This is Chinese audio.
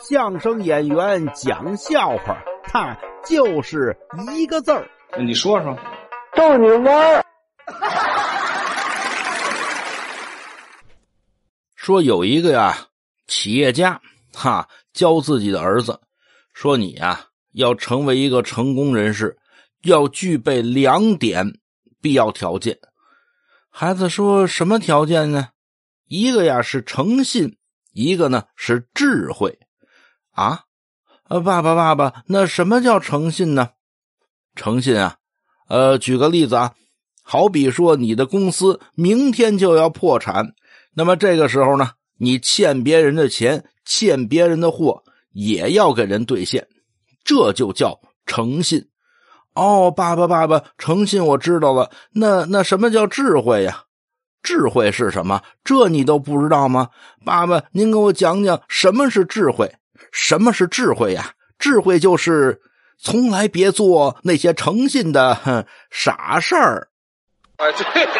相声演员讲笑话，他就是一个字儿。你说说，逗你玩儿。说有一个呀，企业家哈教自己的儿子说：“你呀，要成为一个成功人士，要具备两点必要条件。”孩子说：“什么条件呢？”一个呀是诚信，一个呢是智慧。啊，爸爸，爸爸，那什么叫诚信呢？诚信啊，呃，举个例子啊，好比说你的公司明天就要破产，那么这个时候呢，你欠别人的钱，欠别人的货，也要给人兑现，这就叫诚信。哦，爸爸，爸爸，诚信我知道了。那那什么叫智慧呀？智慧是什么？这你都不知道吗？爸爸，您给我讲讲什么是智慧。什么是智慧呀？智慧就是从来别做那些诚信的傻事儿。啊，对你。